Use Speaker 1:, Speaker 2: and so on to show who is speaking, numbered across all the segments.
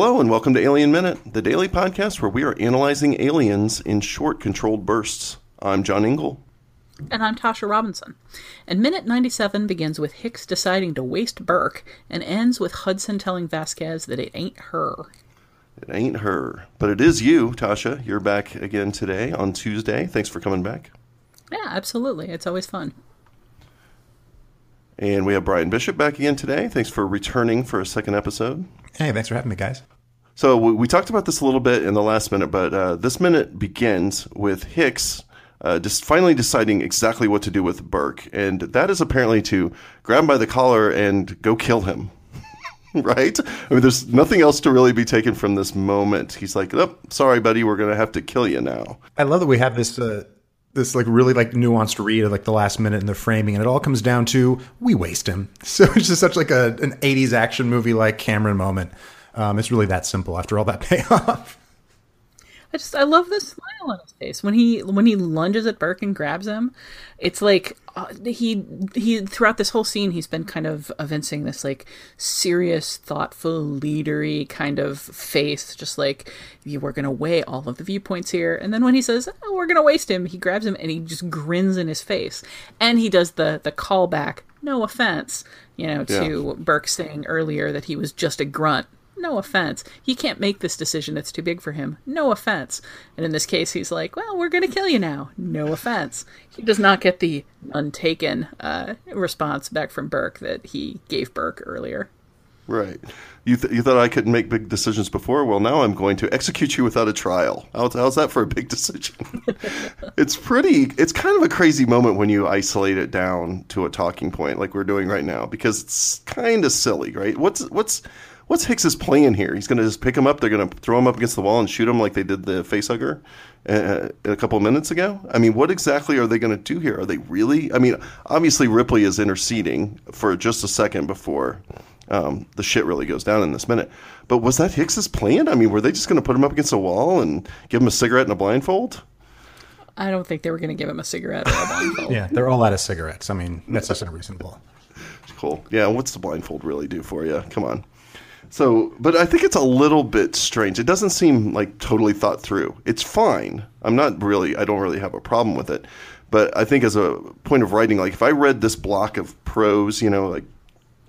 Speaker 1: Hello, and welcome to Alien Minute, the daily podcast where we are analyzing aliens in short, controlled bursts. I'm John Ingle.
Speaker 2: And I'm Tasha Robinson. And minute 97 begins with Hicks deciding to waste Burke and ends with Hudson telling Vasquez that it ain't her.
Speaker 1: It ain't her. But it is you, Tasha. You're back again today on Tuesday. Thanks for coming back.
Speaker 2: Yeah, absolutely. It's always fun.
Speaker 1: And we have Bryan Bishop back again today. Thanks for returning for a second episode.
Speaker 3: Hey, thanks for having me, guys.
Speaker 1: So we, we talked about this a little bit in the last minute, but uh, this minute begins with Hicks uh, just finally deciding exactly what to do with Burke, and that is apparently to grab him by the collar and go kill him. right? I mean, there's nothing else to really be taken from this moment. He's like, "Oh, sorry, buddy, we're gonna have to kill you now."
Speaker 3: I love that we have this. Uh this like really like nuanced read of like the last minute in the framing and it all comes down to we waste him. So it's just such like a an 80s action movie like cameron moment. Um, it's really that simple after all that payoff
Speaker 2: I just I love the smile on his face when he when he lunges at Burke and grabs him. It's like uh, he he throughout this whole scene he's been kind of evincing this like serious, thoughtful, leadery kind of face, just like we're gonna weigh all of the viewpoints here. And then when he says oh, we're gonna waste him, he grabs him and he just grins in his face, and he does the the callback. No offense, you know, to yeah. Burke saying earlier that he was just a grunt no offense. He can't make this decision. It's too big for him. No offense. And in this case, he's like, well, we're going to kill you now. No offense. He does not get the untaken uh, response back from Burke that he gave Burke earlier.
Speaker 1: Right. You, th- you thought I couldn't make big decisions before? Well, now I'm going to execute you without a trial. How's, how's that for a big decision? it's pretty, it's kind of a crazy moment when you isolate it down to a talking point like we're doing right now because it's kind of silly, right? What's, what's, what's Hicks's plan here? He's going to just pick him up. They're going to throw him up against the wall and shoot him like they did the facehugger uh, a couple minutes ago. I mean, what exactly are they going to do here? Are they really? I mean, obviously Ripley is interceding for just a second before um, the shit really goes down in this minute. But was that Hicks's plan? I mean, were they just going to put him up against a wall and give him a cigarette and a blindfold?
Speaker 2: I don't think they were going to give him a cigarette or a blindfold.
Speaker 3: yeah, they're all out of cigarettes. I mean, that's just unreasonable.
Speaker 1: Cool. Yeah, what's the blindfold really do for you? Come on. So, but I think it's a little bit strange. It doesn't seem like totally thought through. It's fine. I'm not really, I don't really have a problem with it. But I think as a point of writing, like if I read this block of prose, you know, like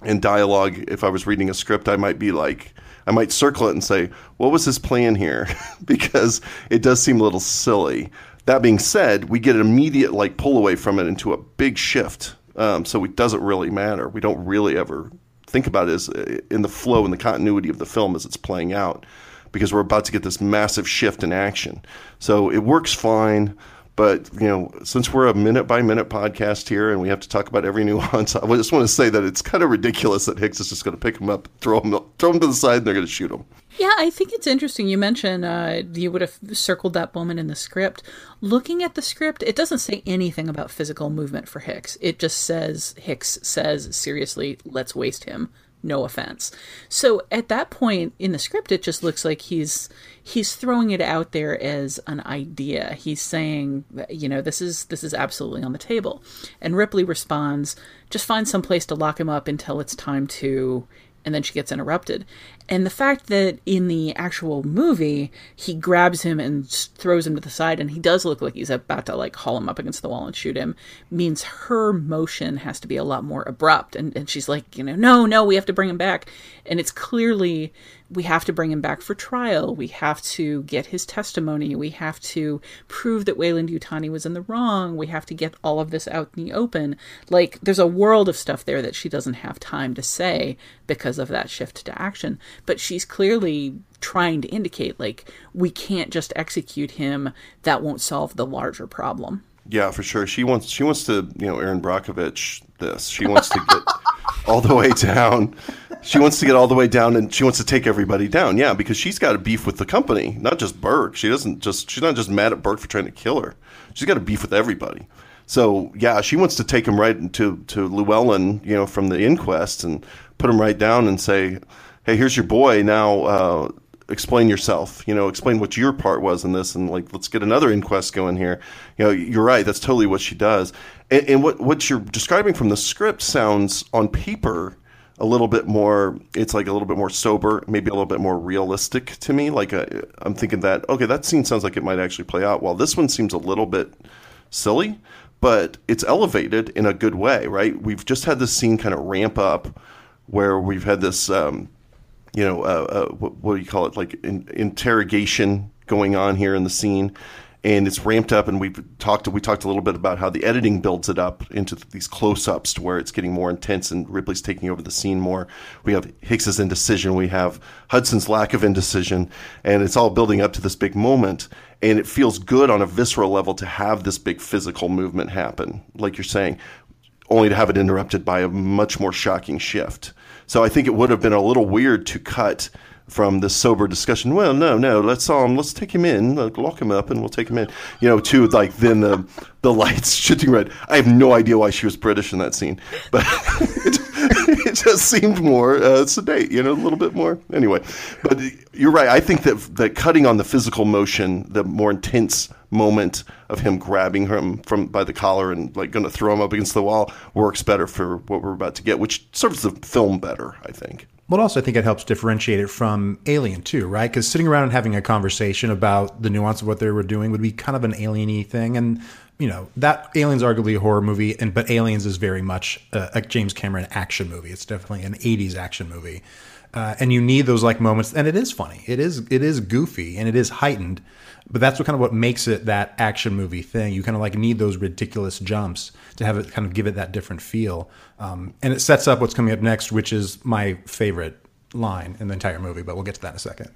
Speaker 1: in dialogue, if I was reading a script, I might be like, I might circle it and say, what was his plan here? because it does seem a little silly. That being said, we get an immediate like pull away from it into a big shift. Um, so it doesn't really matter. We don't really ever think about it as uh, in the flow and the continuity of the film as it's playing out because we're about to get this massive shift in action. So it works fine. But you know, since we're a minute by minute podcast here, and we have to talk about every nuance, I just want to say that it's kind of ridiculous that Hicks is just going to pick him up, throw him, throw him to the side, and they're going to shoot him.
Speaker 2: Yeah, I think it's interesting. You mentioned uh, you would have circled that moment in the script. Looking at the script, it doesn't say anything about physical movement for Hicks. It just says Hicks says seriously, let's waste him no offense. So at that point in the script it just looks like he's he's throwing it out there as an idea. He's saying, you know, this is this is absolutely on the table. And Ripley responds, just find some place to lock him up until it's time to and then she gets interrupted. And the fact that in the actual movie he grabs him and throws him to the side and he does look like he's about to like haul him up against the wall and shoot him means her motion has to be a lot more abrupt and, and she's like, you know, no, no, we have to bring him back. And it's clearly we have to bring him back for trial. We have to get his testimony. We have to prove that Weyland-Yutani was in the wrong. We have to get all of this out in the open. Like, there's a world of stuff there that she doesn't have time to say because of that shift to action. But she's clearly trying to indicate, like, we can't just execute him. That won't solve the larger problem.
Speaker 1: Yeah, for sure. She wants she wants to, you know, Erin Brockovich this. She wants to get all the way down. She wants to get all the way down and she wants to take everybody down. Yeah, because she's got a beef with the company, not just Burke. She doesn't just she's not just mad at Burke for trying to kill her. She's got a beef with everybody. So yeah, she wants to take him right to to Llewellyn, you know, from the inquest and put him right down and say, "Hey, here's your boy. Now uh, explain yourself. You know, explain what your part was in this, and like let's get another inquest going here. You know, you're right. That's totally what she does. And, and what what you're describing from the script sounds on paper a little bit more it's like a little bit more sober maybe a little bit more realistic to me like uh, i'm thinking that okay that scene sounds like it might actually play out while this one seems a little bit silly but it's elevated in a good way right we've just had this scene kind of ramp up where we've had this um, you know uh, uh, what, what, do you call it? Like in, interrogation going on here in the scene. And it's ramped up and we've talked we talked a little bit about how the editing builds it up into these close-ups to where it's getting more intense and Ripley's taking over the scene more. We have Hicks's indecision, we have Hudson's lack of indecision, and it's all building up to this big moment. And it feels good on a visceral level to have this big physical movement happen, like you're saying, only to have it interrupted by a much more shocking shift. So I think it would have been a little weird to cut from the sober discussion. Well, no, no, let's um, let's take him in, lock him up, and we'll take him in. You know, to like then the the lights shooting red. I have no idea why she was British in that scene, but just seemed more uh, sedate. You know, a little bit more. Anyway, but you're right. I think that that cutting on the physical motion, the more intense moment of him grabbing him from by the collar and like going to throw him up against the wall works better for what we're about to get, which serves the film better. I think.
Speaker 3: But also, I think it helps differentiate it from Alien too, right? Because sitting around and having a conversation about the nuance of what they were doing would be kind of an alieny thing, and you know that Aliens arguably a horror movie, and but Aliens is very much a, a James Cameron action movie. It's definitely an '80s action movie, uh, and you need those like moments. And it is funny, it is it is goofy, and it is heightened. But that's what kind of what makes it that action movie thing. You kind of like need those ridiculous jumps to have it kind of give it that different feel. Um, and it sets up what's coming up next, which is my favorite line in the entire movie. But we'll get to that in a second.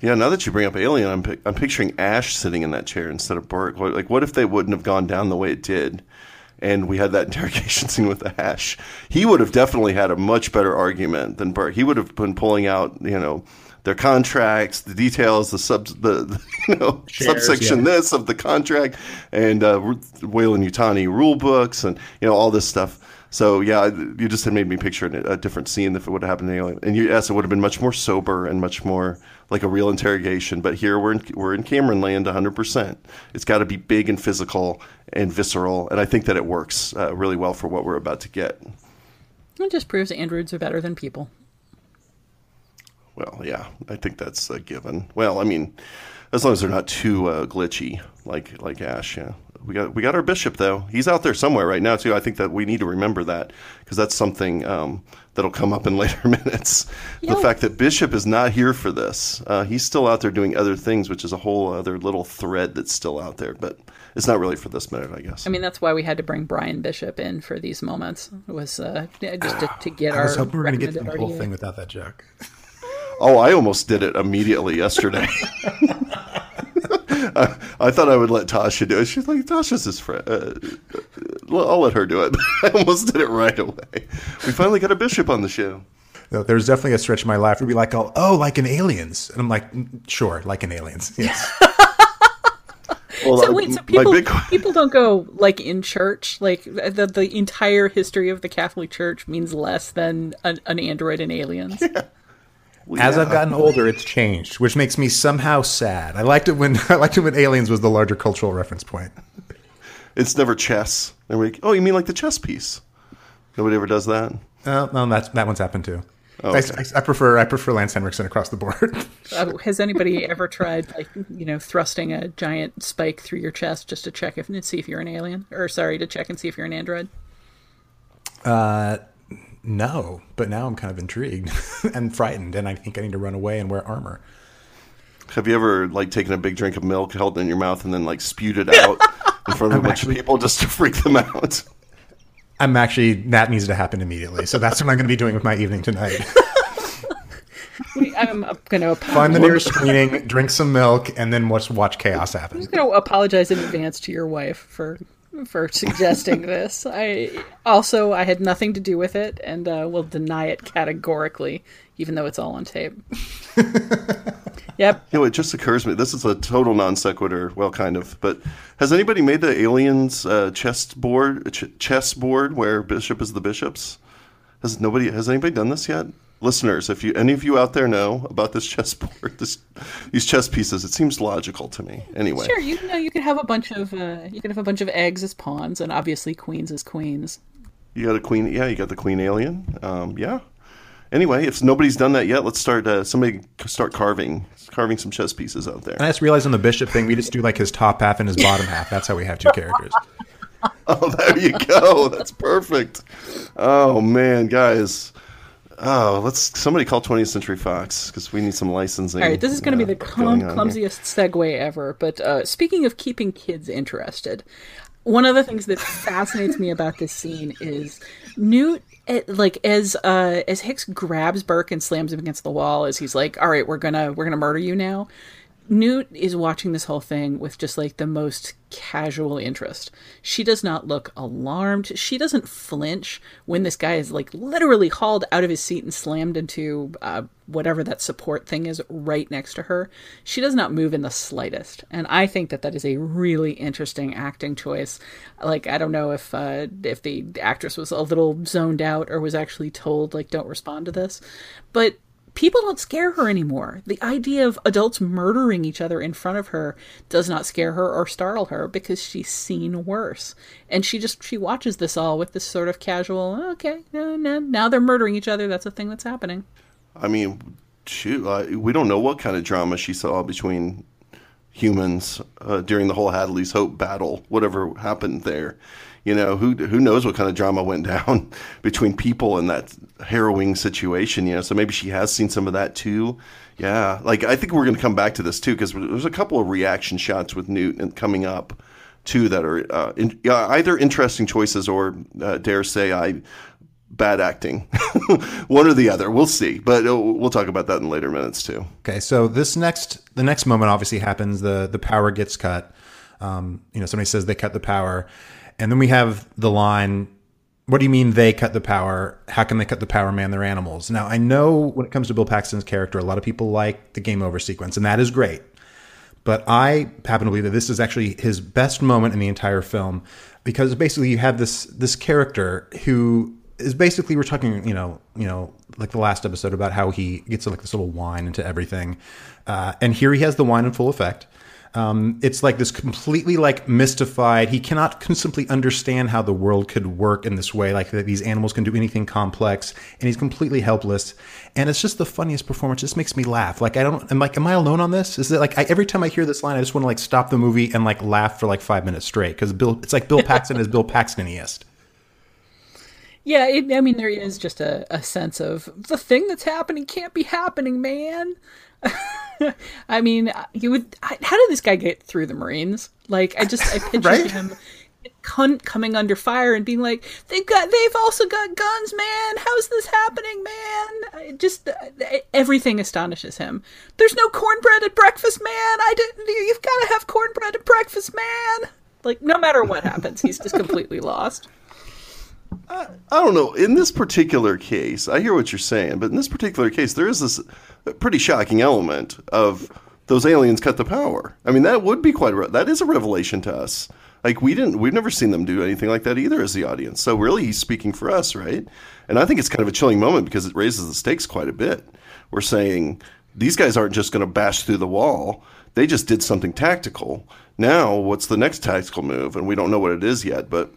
Speaker 1: Yeah, now that you bring up Alien, I'm I'm picturing Ash sitting in that chair instead of Burke. Like, what if they wouldn't have gone down the way it did, and we had that interrogation scene with Ash? He would have definitely had a much better argument than Burke. He would have been pulling out, you know, their contracts, the details, the sub, the, the you know Shares, subsection yeah. this of the contract, and uh, Weyland-Yutani rule books, and you know all this stuff. So yeah, you just had made me picture a different scene if it would have happened. Alien. And you, yes, it would have been much more sober and much more like a real interrogation. But here we're in, we're in Cameron land 100. percent It's got to be big and physical and visceral, and I think that it works uh, really well for what we're about to get.
Speaker 2: It just proves androids are better than people.
Speaker 1: Well, yeah, I think that's a given. Well, I mean, as long as they're not too uh, glitchy, like like Ash. Yeah, we got we got our bishop though. He's out there somewhere right now too. I think that we need to remember that because that's something um, that'll come up in later minutes. The fact that Bishop is not here for this. Uh, he's still out there doing other things, which is a whole other little thread that's still out there. But it's not really for this minute, I guess.
Speaker 2: I mean, that's why we had to bring Bryan Bishop in for these moments. It was uh, just to, to get I
Speaker 3: was
Speaker 2: our.
Speaker 3: hoping we were going to get the whole thing without that joke.
Speaker 1: Oh, I almost did it immediately yesterday. I, I, thought I would let Tasha do it. She's like, Tasha's his friend. Uh, I'll let her do it. I almost did it right away. We finally got a bishop on the show.
Speaker 3: No, there's definitely a stretch in my life where be like, oh, oh, like an aliens. And I'm like, mm, sure, like an aliens. Yes.
Speaker 2: well, so wait, so people, big... people don't go like in church. Like the the entire history of the Catholic Church means less than an, an android and aliens.
Speaker 1: Yeah.
Speaker 3: Well, As yeah. I've gotten older, it's changed, which makes me somehow sad. I liked it when I liked it when Aliens was the larger cultural reference point.
Speaker 1: It's never chess. Like, oh, you mean like the chess piece? Nobody ever does that.
Speaker 3: Uh, no, that's that one's happened too. Oh, okay. I, I, prefer I prefer Lance Henriksen across the board.
Speaker 2: uh, has anybody ever tried like you know thrusting a giant spike through your chest just to check if and see if you're an alien, or sorry, to check and see if you're an android?
Speaker 3: Uh, no, but now I'm kind of intrigued and frightened, and I think I need to run away and wear armor.
Speaker 1: Have you ever like taken a big drink of milk, held it in your mouth, and then like spewed it out in front of I'm a bunch actually, of people just to freak them out?
Speaker 3: I'm actually that needs to happen immediately. So that's what I'm going to be doing with my evening tonight.
Speaker 2: I'm going to
Speaker 3: find the nearest screening, drink some milk, and then watch watch chaos happen.
Speaker 2: I'm just going to apologize in advance to your wife for for suggesting this. I also I had nothing to do with it and uh, will deny it categorically, even though it's all on tape. yep.
Speaker 1: You know, it just occurs to me. This is a total non sequitur. Well, kind of. But has anybody made the aliens uh, chess board? Ch- chess board where bishop is the bishops? Has nobody? Has anybody done this yet? Listeners, if you any of you out there know about this chessboard, this these chess pieces, it seems logical to me. Anyway,
Speaker 2: sure, you know you could have a bunch of uh, you could have a bunch of eggs as pawns, and obviously queens as queens.
Speaker 1: You got a queen. Yeah, you got the queen alien. Um, yeah. Anyway, if nobody's done that yet, let's start. Uh, somebody start carving, carving some chess pieces out there.
Speaker 3: And I just realized on the bishop thing, we just do like his top half and his bottom half. That's how we have two characters.
Speaker 1: Oh, there you go. That's perfect. Oh man, guys. Oh, let's somebody call 20th Century Fox because we need some licensing.
Speaker 2: All right, this is going to
Speaker 1: uh,
Speaker 2: be the clum-
Speaker 1: on here.
Speaker 2: clumsiest segue ever. But uh, speaking of keeping kids interested, one of the things that fascinates me about this scene is Newt. eh, Like as uh, as Hicks grabs Burke and slams him against the wall, as he's like, "All right, we're gonna we're gonna murder you now." Newt is watching this whole thing with just like the most casual interest. She does not look alarmed. She doesn't flinch when this guy is like literally hauled out of his seat and slammed into uh, whatever that support thing is right next to her. She does not move in the slightest. And I think that that is a really interesting acting choice. Like, I don't know if, uh, if the actress was a little zoned out or was actually told, like, don't respond to this. But people don't scare her anymore. The idea of adults murdering each other in front of her does not scare her or startle her because she's seen worse. And she just she watches this all with this sort of casual, okay, no, no, now they're murdering each other. That's a thing that's happening.
Speaker 1: I mean, shoot, we don't know what kind of drama she saw between humans uh, during the whole Hadley's Hope battle, whatever happened there. You know, who who knows what kind of drama went down between people in that harrowing situation. You know, so maybe she has seen some of that too. Yeah, like I think we're going to come back to this too because there's a couple of reaction shots with Newt and coming up too that are uh, in, either interesting choices or uh, dare say I bad acting, one or the other. We'll see, but uh, we'll talk about that in later minutes too.
Speaker 3: Okay, so this next, the next moment obviously happens. the The power gets cut. Um, you know, somebody says they cut the power, and then we have the line. What do you mean they cut the power? How can they cut the power? Man, they're animals. Now I know when it comes to Bill Paxton's character, a lot of people like the game over sequence, and that is great. But I happen to believe that this is actually his best moment in the entire film because basically you have this this character who is basically we're talking you know you know like the last episode about how he gets like this little whine into everything, uh, and here he has the whine in full effect. Um, it's like this completely like mystified. He cannot simply understand how the world could work in this way, like that these animals can do anything complex, and he's completely helpless. And it's just the funniest performance. Just makes me laugh. Like I don't. I'm like, am I alone on this? Is it like I, every time I hear this line, I just want to like stop the movie and like laugh for like five minutes straight because Bill. It's like Bill Paxton is Bill Paxtoniest.
Speaker 2: Yeah, it, I mean, there is just a, a sense of the thing that's happening can't be happening, man. I mean, you would. I- How did this guy get through the Marines? Like, I just I picture
Speaker 3: Right?
Speaker 2: him coming under fire and being like, "They've got, they've also got guns, man. How's this happening, man?" I just uh, everything astonishes him. There's no cornbread at breakfast, man. I didn't. You've got to have cornbread at breakfast, man. Like, no matter what happens, he's just completely lost.
Speaker 1: I don't know. In this particular case, I hear what you're saying, but in this particular case, there is this pretty shocking element of those aliens cut the power. I mean, that would be quite a that is a revelation to us. Like we didn't, we've never seen them do anything like that either as the audience. So really, he's speaking for us, right? And I think it's kind of a chilling moment because it raises the stakes quite a bit. We're saying these guys aren't just going to bash through the wall; they just did something tactical. Now, what's the next tactical move? And we don't know what it is yet, but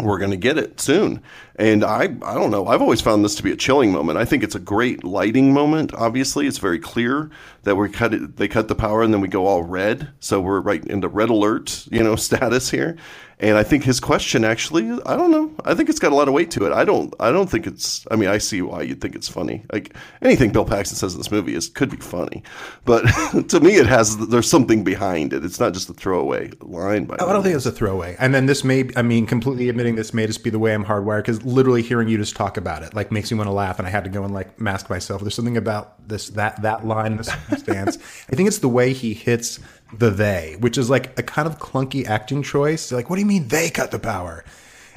Speaker 1: we're going to get it soon. And I, I don't know. I've always found this to be a chilling moment. I think it's a great lighting moment. Obviously, it's very clear that we cut it. They cut the power, and then we go all red. So we're right into red alert, you know, status here. And I think his question actually, I don't know. I think it's got a lot of weight to it. I don't. I don't think it's. I mean, I see why you'd think it's funny. Like anything Bill Paxton says in this movie is could be funny, but to me, it has. There's something behind it. It's not just a throwaway line. By
Speaker 3: Oh, I don't think it's a throwaway. And then this may, I mean, completely admitting this may just be the way I'm hardwired because literally hearing you just talk about it like makes me want to laugh, and I had to go and like mask myself. There's something about this that that line in the circumstance. I think it's the way he hits the they, which is like a kind of clunky acting choice. Like, what do you mean they cut the power?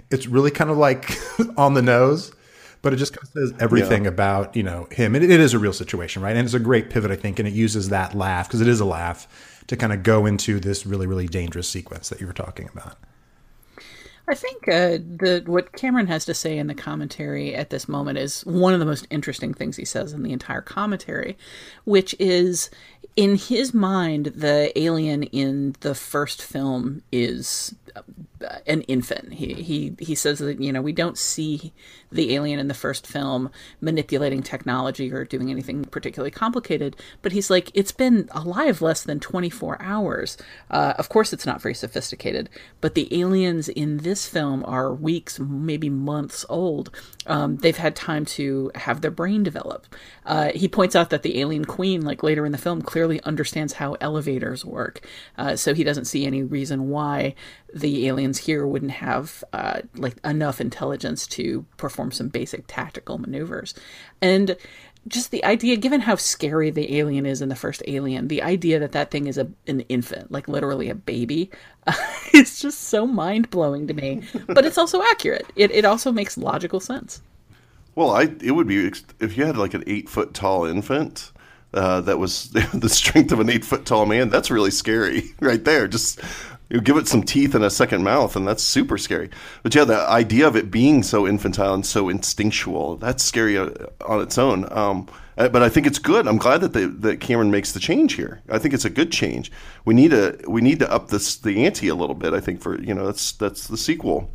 Speaker 3: It's really kind of like on the nose. But it just kind of says everything about you know him, and it, it is a real situation, right? And it's a great pivot, I think, and it uses that laugh because it is a laugh to kind of go into this really, really dangerous sequence that you were talking about.
Speaker 2: I think uh, the what Cameron has to say in the commentary at this moment is one of the most interesting things he says in the entire commentary, which is in his mind the alien in the first film is an infant. He he he says that you know we don't see the alien in the first film manipulating technology or doing anything particularly complicated, but he's like it's been alive less than 24 hours. Uh, of course, it's not very sophisticated, but the aliens in this film are weeks, maybe months old. Um, they've had time to have their brain develop. Uh, he points out that the alien queen, like later in the film, clearly understands how elevators work, uh, so he doesn't see any reason why the aliens here wouldn't have uh, like enough intelligence to perform some basic tactical maneuvers. And just the idea, given how scary the alien is in the first Alien, the idea that that thing is a, an infant, like literally a baby, uh, it's just so mind blowing to me. But it's also accurate. It, it also makes logical sense.
Speaker 1: Well, I it would be if you had like an eight foot tall infant. Uh, that was the strength of an eight foot tall man. That's really scary, right there. Just you give it some teeth and a second mouth, and that's super scary. But yeah, the idea of it being so infantile and so instinctual, that's scary uh, on its own. Um, uh, but I think it's good. I'm glad that they, that Cameron makes the change here. I think it's a good change. We need to we need to up this the ante a little bit. I think for you know that's that's the sequel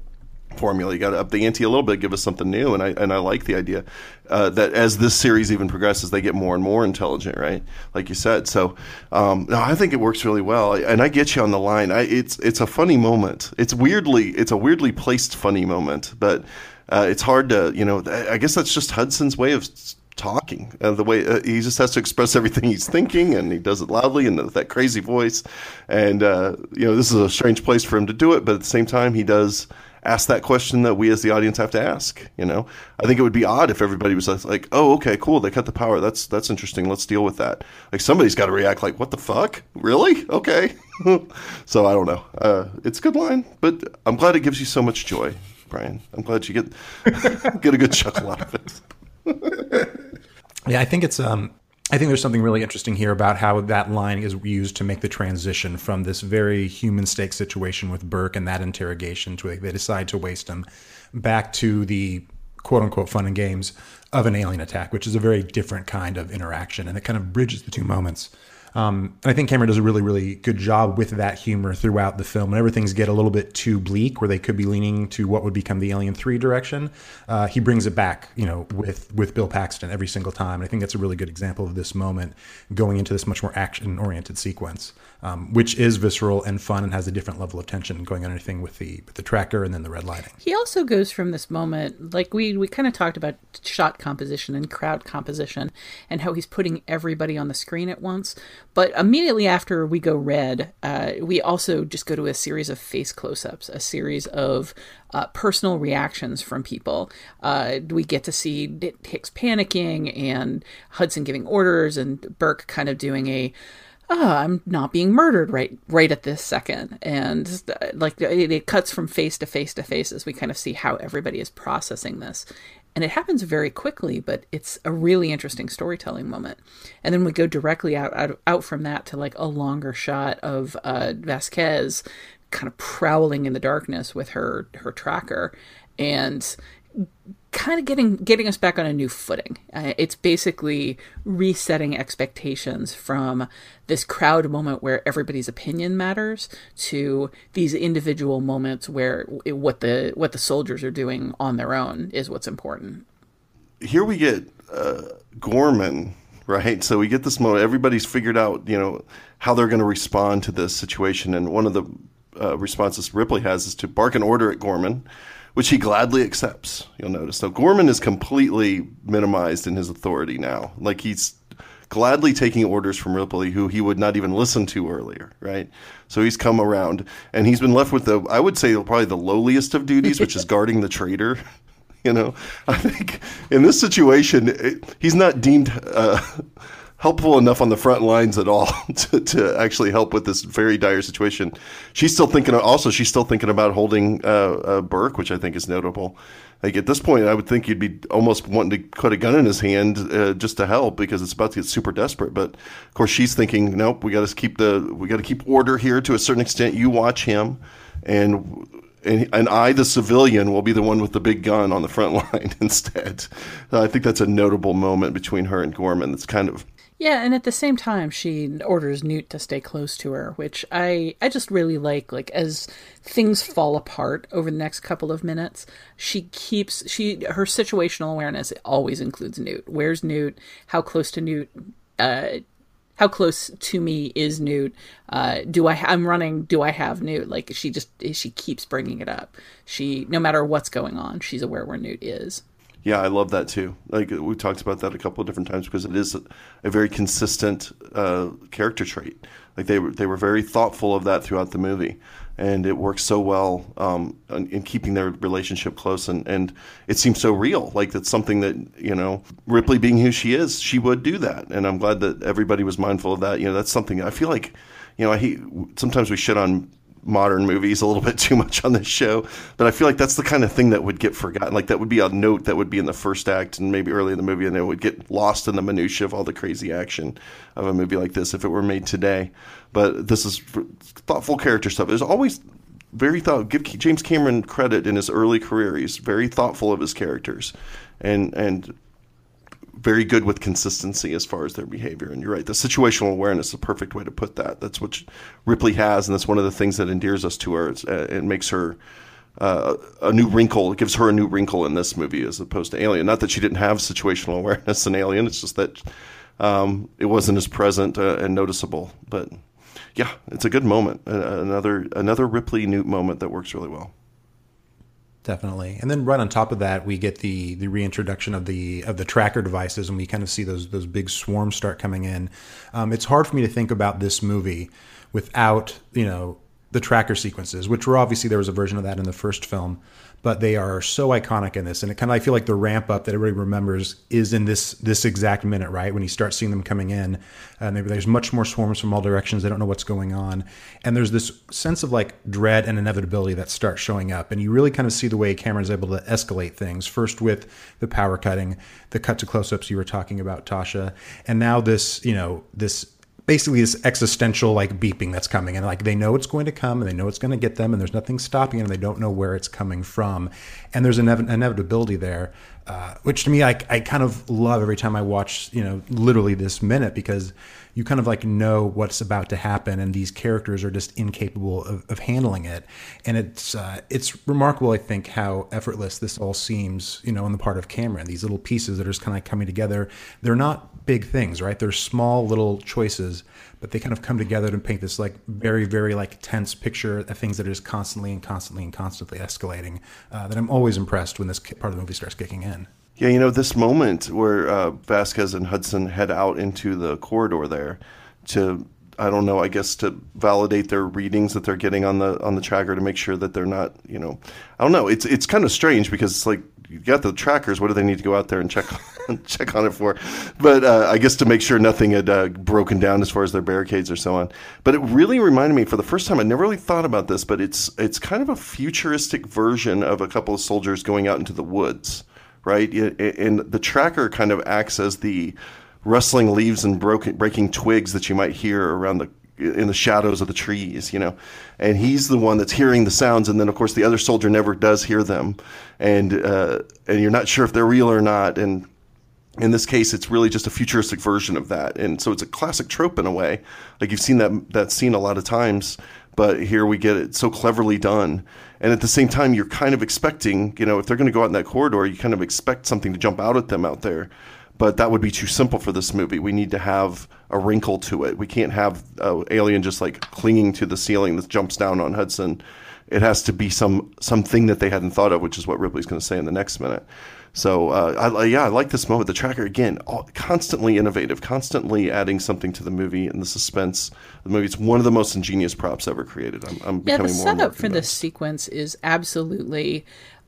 Speaker 1: formula. You got to up the ante a little bit, give us something new, and I and I like the idea uh, that as this series even progresses, they get more and more intelligent, right? Like you said. So um, no, I think it works really well, and I get you on the line. I, it's it's a funny moment. It's weirdly it's a weirdly placed funny moment, but uh, it's hard to you know. I guess that's just Hudson's way of talking uh, the way uh, he just has to express everything he's thinking and he does it loudly and with that crazy voice and uh, you know this is a strange place for him to do it but at the same time he does ask that question that we as the audience have to ask. You know, I think it would be odd if everybody was like, "Oh, okay, cool, they cut the power. That's that's interesting. Let's deal with that." Like somebody's got to react like, "What the fuck? Really? Okay." so I don't know. Uh, it's a good line, but I'm glad it gives you so much joy, Bryan. I'm glad you get get a good chuckle out of
Speaker 3: it. yeah, I think it's um I think there's something really interesting here about how that line is used to make the transition from this very human stake situation with Burke and that interrogation to they decide to waste him back to the quote unquote fun and games of an alien attack, which is a very different kind of interaction. And it kind of bridges the two moments. Um, and I think Cameron does a really, really good job with that humor throughout the film. Whenever things get a little bit too bleak, where they could be leaning to what would become the Alien Three direction, uh, he brings it back. You know, with with Bill Paxton every single time. And I think that's a really good example of this moment going into this much more action oriented sequence um, which is visceral and fun and has a different level of tension going on anything with the with the tracker and then the red lighting.
Speaker 2: He also goes from this moment, like we we kind of talked about shot composition and crowd composition, and how he's putting everybody on the screen at once. But immediately after we go red, uh, we also just go to a series of face close-ups, a series of uh, personal reactions from people. Uh, we get to see Hicks panicking and Hudson giving orders, and Burke kind of doing a oh, I'm not being murdered right right at this second. And uh, like it, it, cuts from face to face to face as we kind of see how everybody is processing this. And it happens very quickly, but it's a really interesting storytelling moment. And then we go directly out out, out from that to like a longer shot of uh, Vasquez kind of prowling in the darkness with her her tracker and kind of getting getting us back on a new footing. Uh, it's basically resetting expectations from this crowd moment where everybody's opinion matters to these individual moments where it, what the what the soldiers are doing on their own is what's important.
Speaker 1: Here we get uh, Gorman, right? So we get this moment. Everybody's figured out, you know, how they're going to respond to this situation, and one of the uh, responses Ripley has is to bark an order at Gorman which he gladly accepts. You'll notice. So Gorman is completely minimized in his authority now. Like he's gladly taking orders from Ripley, who he would not even listen to earlier, right? So he's come around, and he's been left with the, I would say, probably the lowliest of duties, which is guarding the traitor. You know, I think in this situation, it, he's not deemed uh, helpful enough on the front lines at all to, to actually help with this very dire situation. She's still thinking. Also, she's still thinking about holding uh, uh, Burke, which I think is notable. Like at this point, I would think you'd be almost wanting to put a gun in his hand uh, just to help because it's about to get super desperate. But of course, she's thinking, nope, we got to keep the we got to keep order here to a certain extent. You watch him, and and, and I, the civilian, will be the one with the big gun on the front line instead. Uh, I think that's a notable moment between her and Gorman. That's kind of
Speaker 2: Yeah, and at the same time, she orders Newt to stay close to her, which I I just really like. Like as things fall apart over the next couple of minutes, she keeps she her situational awareness always includes Newt. Where's Newt? How close to Newt? Uh, how close to me is Newt? Uh, do I? I'm running. Do I have Newt? Like she just she keeps bringing it up. She no matter what's going on, she's aware where Newt is.
Speaker 1: Yeah, I love that too. Like we talked about that a couple of different times because it is a, a very consistent uh, character trait. Like they were they were very thoughtful of that throughout the movie, and it works so well um, in, in, keeping their relationship close. And, and it seems so real. Like that's something that you know Ripley being who she is, she would do that. And I'm glad that everybody was mindful of that. You know, that's something I feel like. You know, I hate, sometimes we shit on modern movies a little bit too much on this show, but I feel like that's the kind of thing that would get forgotten. Like that would be a note that would be in the first act and maybe early in the movie, and it would get lost in the minutia of all the crazy action of a movie like this if it were made today. But this is thoughtful character stuff. There's always very thought. Give James Cameron credit in his early career. He's very thoughtful of his characters, and and very good with consistency as far as their behavior. And you're right, the situational awareness is a perfect way to put that. That's what Ripley has, and that's one of the things that endears us to her. Uh, it makes her uh, a new wrinkle. It gives her a new wrinkle in this movie as opposed to Alien. Not that she didn't have situational awareness in Alien. It's just that um, it wasn't as present uh, and noticeable. But yeah, it's a good moment. Uh, another another Ripley Newt moment that works really well
Speaker 3: definitely. And then right on top of that, we get the the reintroduction of the of the tracker devices, and we kind of see those those big swarms start coming in. Um, it's hard for me to think about this movie without you know the tracker sequences, which were obviously there was a version of that in the first film but they are so iconic in this. And it kind of I feel like the ramp up that everybody remembers is in this this exact minute, right? When you start seeing them coming in, and there's much more swarms from all directions. They don't know what's going on, and there's this sense of like dread and inevitability that starts showing up. And you really kind of see the way Cameron's able to escalate things. First with the power cutting, the cut to close-ups you were talking about, Tasha, and now this you know this basically this existential like beeping that's coming. And like they know it's going to come and they know it's going to get them and there's nothing stopping it and they don't know where it's coming from. And there's an inevitability there uh, which to me I, I kind of love every time i watch you know literally this minute because you kind of like know what's about to happen and these characters are just incapable of, of handling it. And it's uh, it's remarkable i think how effortless this all seems you know on the part of cameron. These little pieces that are just kind of coming together they're not big things right? They're small little choices but they kind of come together to paint this like very very like tense picture of things that are just constantly and constantly and constantly escalating uh, that i'm always impressed when this part of the movie starts kicking in
Speaker 1: yeah, you know, this moment where uh, Vasquez and Hudson head out into the corridor there to I don't know, I guess to validate their readings that they're getting on the on the tracker to make sure that they're not, you know, I don't know. It's it's kind of strange because it's like you got the trackers. What do they need to go out there and check check on it for? But uh, I guess to make sure nothing had uh, broken down as far as their barricades or so on. But it really reminded me for the first time. I never really thought about this, but it's it's kind of a futuristic version of a couple of soldiers going out into the woods right? And the tracker kind of acts as the rustling leaves and broken, breaking twigs that you might hear around the in the shadows of the trees, you know. And he's the one that's hearing the sounds, and then of course the other soldier never does hear them, and uh, and you're not sure if they're real or not. And in this case, it's really just a futuristic version of that, and so it's a classic trope in a way. Like you've seen that that scene a lot of times, but here we get it so cleverly done. And at the same time you're kind of expecting you know if they're going to go out in that corridor you kind of expect something to jump out at them out there. But that would be too simple for this movie. We need to have a wrinkle to it. We can't have uh, alien just like clinging to the ceiling that jumps down on hudson. It has to be some something that they hadn't thought of which is what ripley's going to say in the next minute so uh, I, yeah, I like this moment. The tracker again, all, constantly innovative, constantly adding something to the movie and the suspense. The movie it's one of the most ingenious props ever created. I'm, I'm
Speaker 2: yeah, the setup for this sequence is absolutely.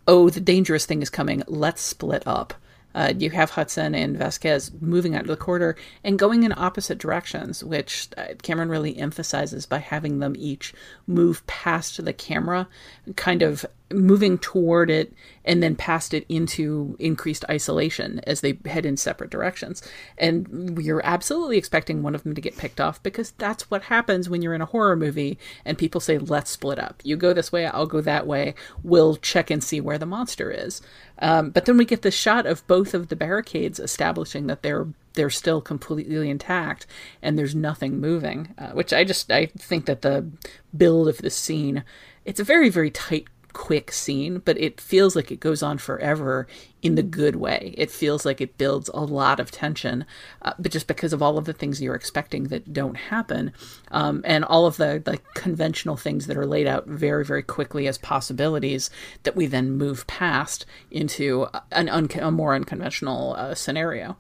Speaker 2: Oh, the dangerous thing is coming. Let's split up. Uh, you have Hudson and Vasquez moving out of the corridor and going in opposite directions, which uh, Cameron really emphasizes by having them each move past the camera, kind of moving toward it and then past it into increased isolation as they head in separate directions. And we're absolutely expecting one of them to get picked off because that's what happens when you're in a horror movie and people say, let's split up. You go this way, I'll go that way. We'll check and see where the monster is. Um, but then we get the shot of both of the barricades establishing that they're they're still completely intact and there's nothing moving. Uh, which I just I think that the build of the scene, it's a very very tight quick scene, but it feels like it goes on forever in the good way. It feels like it builds a lot of tension, uh, but just because of all of the things you're expecting that don't happen, um, and all of the like conventional things that are laid out very very quickly as possibilities that we then move past into an un- a more unconventional uh, scenario.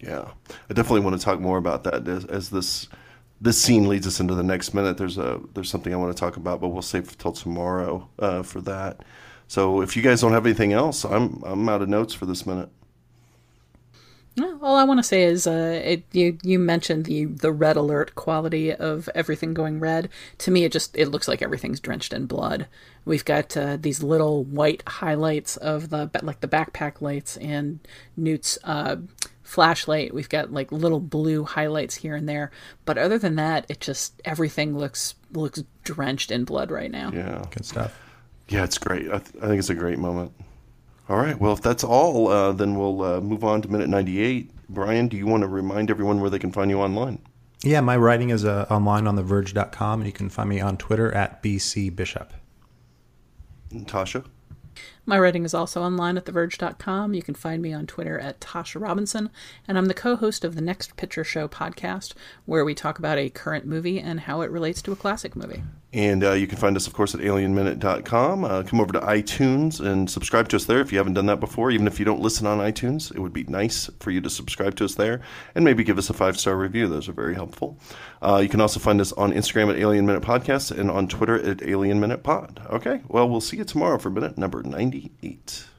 Speaker 1: Yeah, I definitely want to talk more about that as, as this this scene leads us into the next minute. There's a there's something I want to talk about, but we'll save till tomorrow uh, for that. So if you guys don't have anything else, I'm I'm out of notes for this minute.
Speaker 2: All I want to say is, uh, it, you you mentioned the the red alert quality of everything going red. To me, it just it looks like everything's drenched in blood. We've got uh, these little white highlights of the like the backpack lights and Newt's uh, flashlight. We've got like little blue highlights here and there, but other than that, it just everything looks looks drenched in blood right now.
Speaker 1: Yeah,
Speaker 3: Good stuff.
Speaker 1: yeah, it's great. I, th- I think it's a great moment. All right, well, if that's all, uh, then we'll uh, move on to minute 98. Bryan, do you want to remind everyone where they can find you online?
Speaker 3: Yeah, my writing is uh, online on theverge.com, and you can find me on Twitter at bcbishop.
Speaker 1: Tasha?
Speaker 2: My writing is also online at TheVerge.com. You can find me on Twitter at Tasha Robinson, and I'm the co host of the Next Picture Show podcast, where we talk about a current movie and how it relates to a classic movie.
Speaker 1: And uh, you can find us, of course, at alienminute.com. Uh, come over to iTunes and subscribe to us there if you haven't done that before. Even if you don't listen on iTunes, it would be nice for you to subscribe to us there and maybe give us a five star review. Those are very helpful. Uh, you can also find us on Instagram at Alien Minute Podcast and on Twitter at Alien Minute Pod. Okay, well, we'll see you tomorrow for minute number 98.